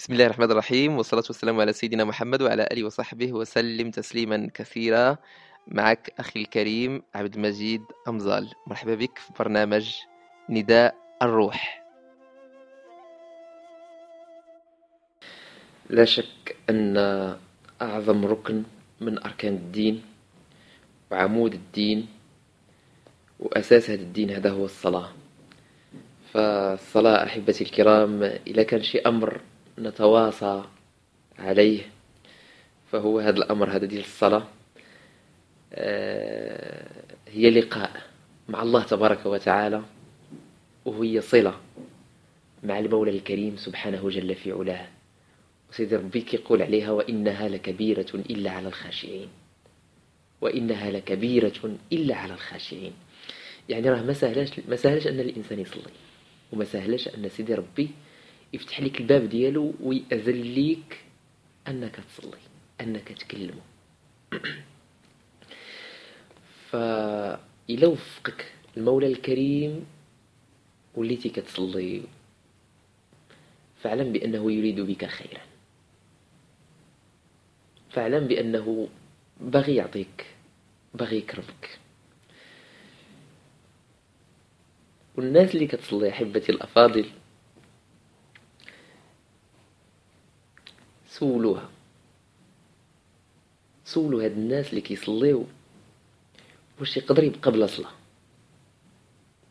بسم الله الرحمن الرحيم والصلاة والسلام على سيدنا محمد وعلى آله وصحبه وسلم تسليما كثيرا. معك أخي الكريم عبد المجيد أمزال. مرحبا بك في برنامج نداء الروح. لا شك أن أعظم ركن من أركان الدين وعمود الدين وأساس هذا الدين هذا هو الصلاة. فالصلاة أحبتي الكرام إذا كان شيء أمر نتواصى عليه فهو هذا الأمر هذا ديال الصلاة. آه، هي لقاء مع الله تبارك وتعالى وهي صلة مع المولى الكريم سبحانه جل في علاه. وسيدي ربي كيقول عليها وإنها لكبيرة إلا على الخاشعين. وإنها لكبيرة إلا على الخاشعين. يعني راه ما سهلاش ما سهلاش أن الإنسان يصلي وما سهلاش أن سيدي ربي يفتح لك الباب ديالو ويأذن ليك أنك تصلي أنك تكلمه فإلا وفقك المولى الكريم وليتي كتصلي فاعلم بأنه يريد بك خيرا. فاعلم بأنه باغي يعطيك باغي يكرمك. والناس اللي كتصلي أحبتي الأفاضل سولوها. سولوا هاد الناس اللي كيصليو. واش يقدر يبقى بلا صلاة؟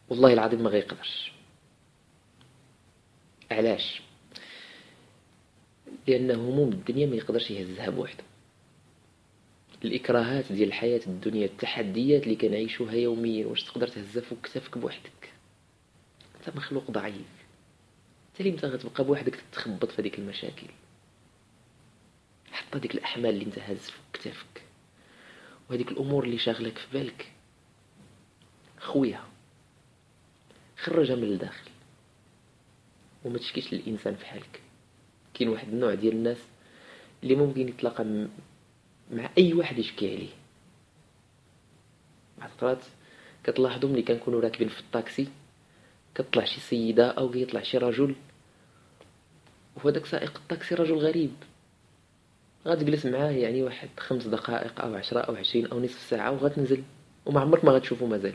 والله العظيم ما غيقدرش. علاش؟ لأن هموم الدنيا ما يقدرش يهزها بوحده الإكراهات ديال الحياة الدنيا التحديات اللي كنعيشوها يوميا واش تقدر تهزها فوق كتافك بوحدك؟ انت مخلوق ضعيف. انت اللي غتبقى بوحدك تتخبط في هذيك المشاكل. حط هذيك الأحمال اللي انت هاز فوق كتافك. وهذيك الأمور اللي شاغلك في بالك. خويها خرجها من الداخل. وما تشكيش للإنسان في حالك. كاين واحد النوع ديال الناس اللي ممكن يتلاقى مع أي واحد يشكي عليه. بعض الطرات كتلاحظوا ملي كنكونوا راكبين في الطاكسي كتطلع شي سيدة أو كيطلع شي رجل. وهذاك سائق الطاكسي رجل غريب. غتجلس معاه يعني واحد خمس دقائق أو عشرة أو عشرين أو نصف ساعة وغتنزل. وما عمرك ما غتشوفو مازال.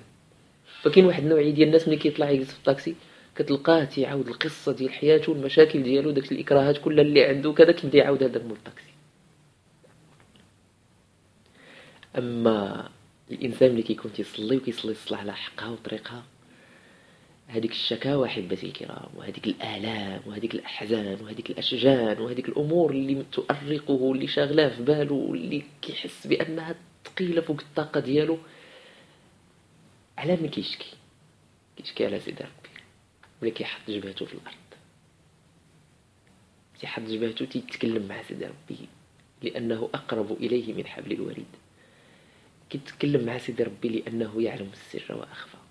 فكاين واحد النوعية ديال الناس ملي كيطلع يجلس في الطاكسي كتلقاه تيعاود القصة ديال حياته والمشاكل ديالو داك الإكراهات كلها اللي عنده كذا كيبدا يعاود هذا مول الطاكسي. أما الإنسان اللي كيكون تيصلي وكيصلي الصلاة على حقها وطريقها هذيك الشكاوى احبتي الكرام وهذيك الآلام وهذيك الأحزان وهذيك الأشجان وهذيك الأمور اللي تؤرقه واللي شاغلاه في باله واللي كيحس بأنها ثقيله فوق الطاقة ديالو. على من كيشكي؟ كيشكي على سيدي ربي. ولا كيحط جبهته في الأرض. تيحط جبهته تيتكلم مع سيدي ربي لأنه أقرب إليه من حبل الوريد. كيتكلم مع سيدي ربي لأنه يعلم السر وأخفى.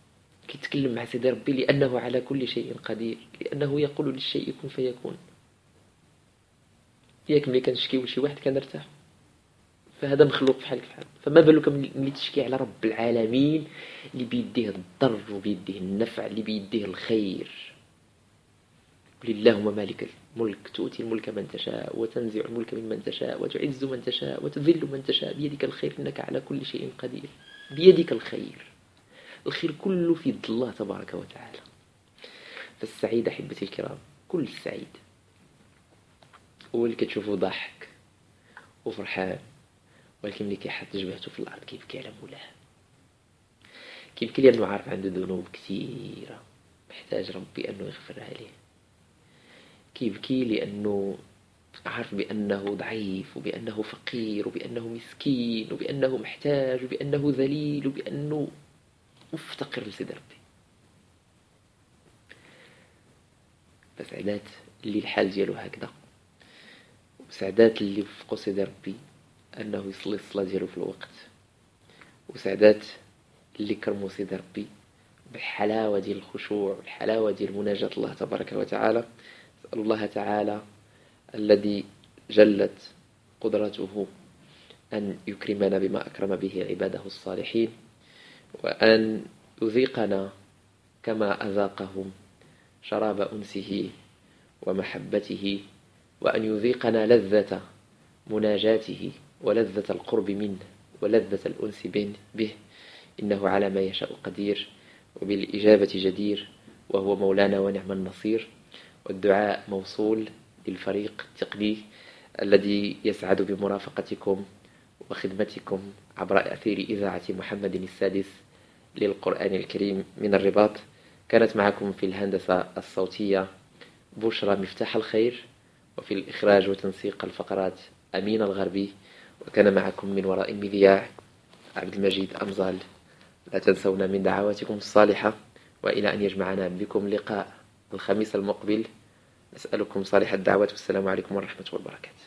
كيتكلم مع سيدي ربي لأنه على كل شيء قدير لأنه يقول للشيء كن فيكون. ياك ملي كنشكيو لشي واحد كنرتاح. فهذا مخلوق بحالك بحال فما بالك ملي تشكي على رب العالمين اللي بيديه الضر وبيديه النفع اللي بيديه الخير. لله مالك الملك تؤتي الملك من تشاء وتنزع الملك ممن تشاء وتعز من تشاء وتذل من تشاء. بيدك الخير إنك على كل شيء قدير. بيدك الخير. الخير كله في يد الله تبارك وتعالى. فالسعيد أحبتي الكرام كل السعيد هو اللي كتشوفه ضاحك وفرحان ولكن اللي كيحط جبهته في الأرض كيبكي على مولاه كيبكي لأنه عارف عنده ذنوب كثيرة محتاج ربي أنه يغفرها عليه. كيبكي لأنه عارف بأنه ضعيف وبأنه فقير وبأنه مسكين وبأنه محتاج وبأنه ذليل وبأنه مفتقر لسيد ربي. فسعدات اللي الحال ديالو هكذا. وسعدات اللي وفقو سيدي ربي أنه يصلي الصلاة ديالو في الوقت. وسعدات اللي كرمو سيدي ربي بالحلاوة ديال الخشوع والحلاوة ديال مناجاة الله تبارك وتعالى. أسأل الله تعالى الذي جلت قدرته أن يكرمنا بما أكرم به عباده الصالحين. وأن يذيقنا كما أذاقهم شراب أنسه ومحبته وأن يذيقنا لذة مناجاته ولذة القرب منه ولذة الأنس به. إنه على ما يشاء قدير وبالإجابة جدير وهو مولانا ونعم النصير. والدعاء موصول للفريق التقني الذي يسعد بمرافقتكم وخدمتكم عبر أثير إذاعة محمد السادس. للقرآن الكريم من الرباط. كانت معكم في الهندسة الصوتية بشرى مفتاح الخير وفي الإخراج وتنسيق الفقرات أمين الغربي. وكان معكم من وراء المذياع عبد المجيد أمزال. لا تنسونا من دعواتكم الصالحة وإلى أن يجمعنا بكم لقاء الخميس المقبل. نسألكم صالح الدعوات والسلام عليكم ورحمة الله وبركاته.